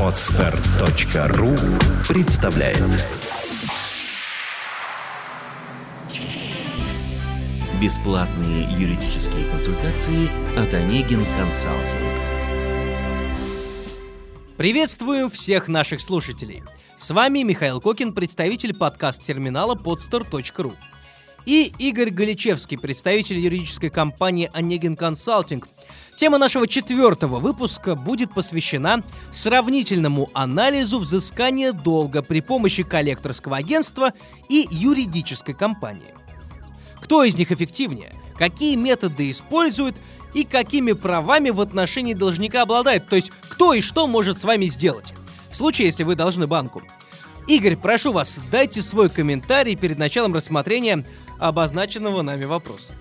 Отстар.ру представляет Бесплатные юридические консультации от Онегин Консалтинг. Приветствую всех наших слушателей. С вами Михаил Кокин, представитель подкаст-терминала podstar.ru. И Игорь Галичевский, представитель юридической компании Онегин Консалтинг. Тема нашего четвертого выпуска будет посвящена сравнительному анализу взыскания долга при помощи коллекторского агентства и юридической компании. Кто из них эффективнее? Какие методы используют и какими правами в отношении должника обладает? То есть кто и что может с вами сделать? В случае, если вы должны банку. Игорь, прошу вас, дайте свой комментарий перед началом рассмотрения обозначенного нами вопроса.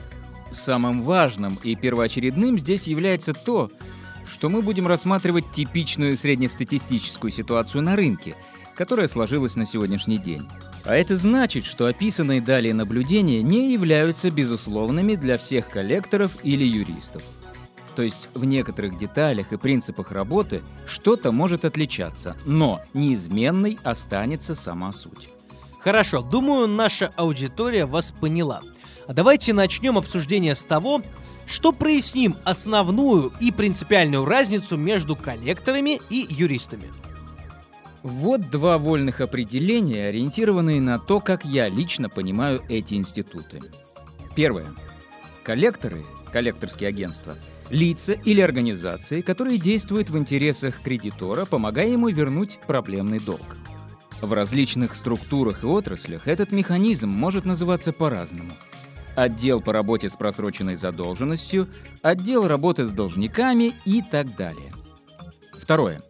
Самым важным и первоочередным здесь является то, что мы будем рассматривать типичную среднестатистическую ситуацию на рынке, которая сложилась на сегодняшний день. А это значит, что описанные далее наблюдения не являются безусловными для всех коллекторов или юристов. То есть в некоторых деталях и принципах работы что-то может отличаться, но неизменной останется сама суть. Хорошо, думаю, наша аудитория вас поняла. А давайте начнем обсуждение с того, что проясним основную и принципиальную разницу между коллекторами и юристами. Вот два вольных определения, ориентированные на то, как я лично понимаю эти институты. Первое. Коллекторы, коллекторские агентства, лица или организации, которые действуют в интересах кредитора, помогая ему вернуть проблемный долг. В различных структурах и отраслях этот механизм может называться по-разному. Отдел по работе с просроченной задолженностью, отдел работы с должниками и так далее. Второе.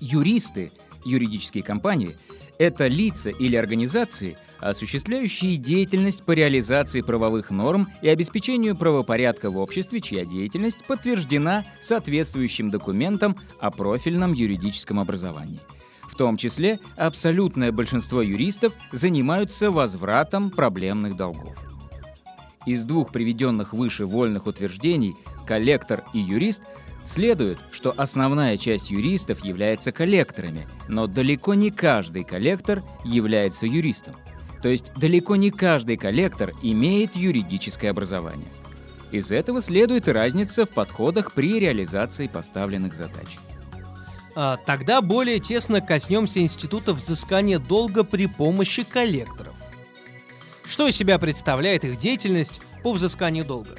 Юристы, юридические компании – это лица или организации, осуществляющие деятельность по реализации правовых норм и обеспечению правопорядка в обществе, чья деятельность подтверждена соответствующим документом о профильном юридическом образовании. В том числе абсолютное большинство юристов занимаются возвратом проблемных долгов. Из двух приведенных выше вольных утверждений коллектор и юрист Следует, что основная часть юристов является коллекторами, но далеко не каждый коллектор является юристом. То есть далеко не каждый коллектор имеет юридическое образование. Из этого следует разница в подходах при реализации поставленных задач. А, тогда более тесно коснемся института взыскания долга при помощи коллекторов. Что из себя представляет их деятельность по взысканию долга?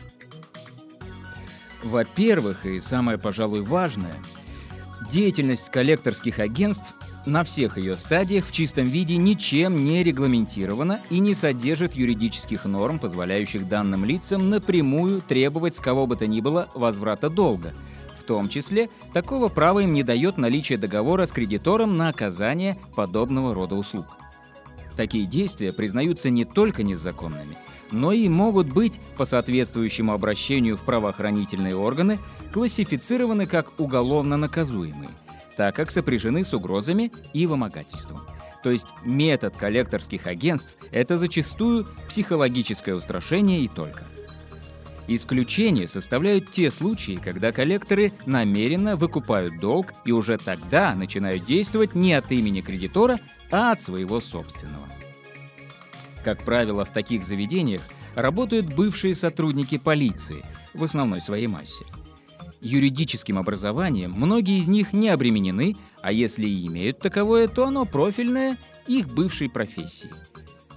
Во-первых, и самое, пожалуй, важное, деятельность коллекторских агентств на всех ее стадиях в чистом виде ничем не регламентирована и не содержит юридических норм, позволяющих данным лицам напрямую требовать с кого бы то ни было возврата долга. В том числе, такого права им не дает наличие договора с кредитором на оказание подобного рода услуг. Такие действия признаются не только незаконными – но и могут быть, по соответствующему обращению в правоохранительные органы, классифицированы как уголовно наказуемые, так как сопряжены с угрозами и вымогательством. То есть метод коллекторских агентств – это зачастую психологическое устрашение и только. Исключение составляют те случаи, когда коллекторы намеренно выкупают долг и уже тогда начинают действовать не от имени кредитора, а от своего собственного. Как правило, в таких заведениях работают бывшие сотрудники полиции, в основной своей массе. Юридическим образованием многие из них не обременены, а если и имеют таковое, то оно профильное их бывшей профессии.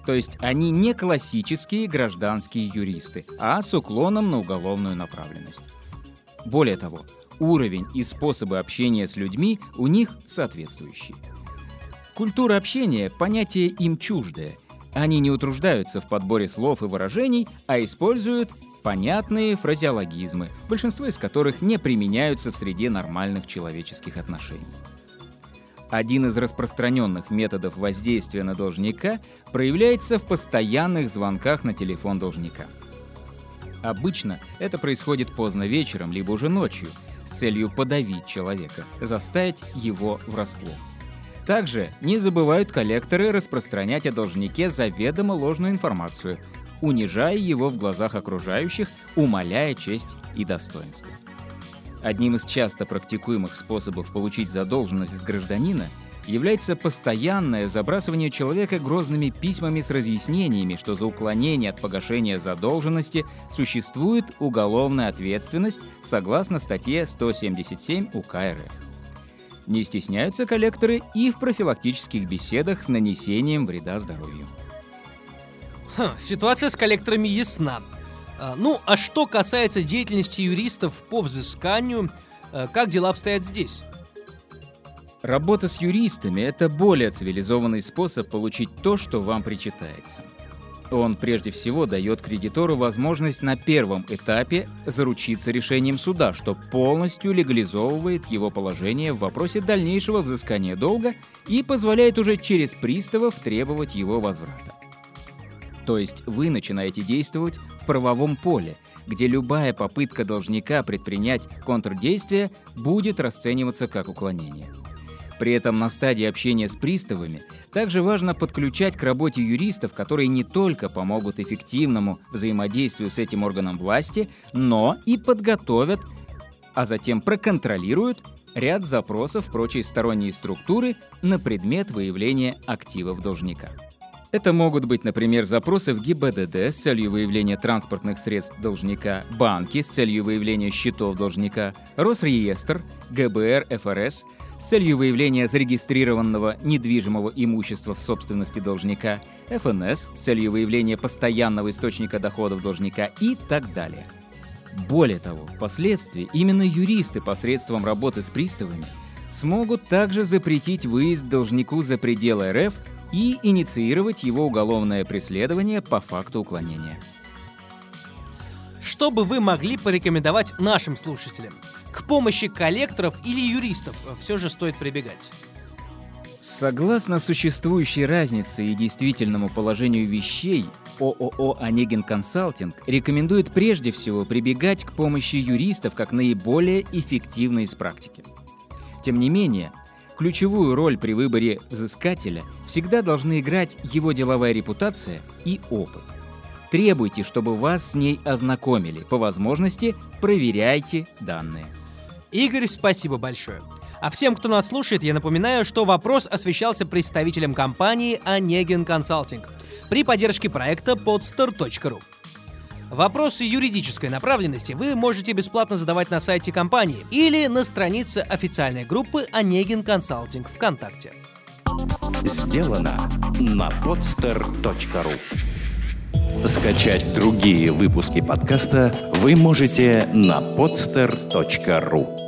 То есть они не классические гражданские юристы, а с уклоном на уголовную направленность. Более того, уровень и способы общения с людьми у них соответствующие. Культура общения – понятие им чуждое, они не утруждаются в подборе слов и выражений, а используют понятные фразеологизмы, большинство из которых не применяются в среде нормальных человеческих отношений. Один из распространенных методов воздействия на должника проявляется в постоянных звонках на телефон должника. Обычно это происходит поздно вечером, либо уже ночью, с целью подавить человека, заставить его врасплох. Также не забывают коллекторы распространять о должнике заведомо ложную информацию, унижая его в глазах окружающих, умаляя честь и достоинство. Одним из часто практикуемых способов получить задолженность с гражданина является постоянное забрасывание человека грозными письмами с разъяснениями, что за уклонение от погашения задолженности существует уголовная ответственность согласно статье 177 УК РФ. Не стесняются коллекторы и в профилактических беседах с нанесением вреда здоровью. Хм, ситуация с коллекторами ясна. А, ну, а что касается деятельности юристов по взысканию, а, как дела обстоят здесь? Работа с юристами – это более цивилизованный способ получить то, что вам причитается. Он прежде всего дает кредитору возможность на первом этапе заручиться решением суда, что полностью легализовывает его положение в вопросе дальнейшего взыскания долга и позволяет уже через приставов требовать его возврата. То есть вы начинаете действовать в правовом поле, где любая попытка должника предпринять контрдействие будет расцениваться как уклонение – при этом на стадии общения с приставами также важно подключать к работе юристов, которые не только помогут эффективному взаимодействию с этим органом власти, но и подготовят, а затем проконтролируют ряд запросов прочей сторонней структуры на предмет выявления активов должника. Это могут быть, например, запросы в ГИБДД с целью выявления транспортных средств должника, банки с целью выявления счетов должника, Росреестр, ГБР, ФРС целью выявления зарегистрированного недвижимого имущества в собственности должника, ФНС с целью выявления постоянного источника доходов должника и так далее. Более того, впоследствии именно юристы посредством работы с приставами смогут также запретить выезд должнику за пределы РФ и инициировать его уголовное преследование по факту уклонения. Что бы вы могли порекомендовать нашим слушателям? К помощи коллекторов или юристов все же стоит прибегать. Согласно существующей разнице и действительному положению вещей, ООО «Онегин Консалтинг» рекомендует прежде всего прибегать к помощи юристов как наиболее эффективно из практики. Тем не менее, ключевую роль при выборе взыскателя всегда должны играть его деловая репутация и опыт. Требуйте, чтобы вас с ней ознакомили. По возможности проверяйте данные. Игорь, спасибо большое. А всем, кто нас слушает, я напоминаю, что вопрос освещался представителем компании Онегин Консалтинг при поддержке проекта podster.ru. Вопросы юридической направленности вы можете бесплатно задавать на сайте компании или на странице официальной группы Онегин Консалтинг ВКонтакте. Сделано на podster.ru Скачать другие выпуски подкаста вы можете на podster.ru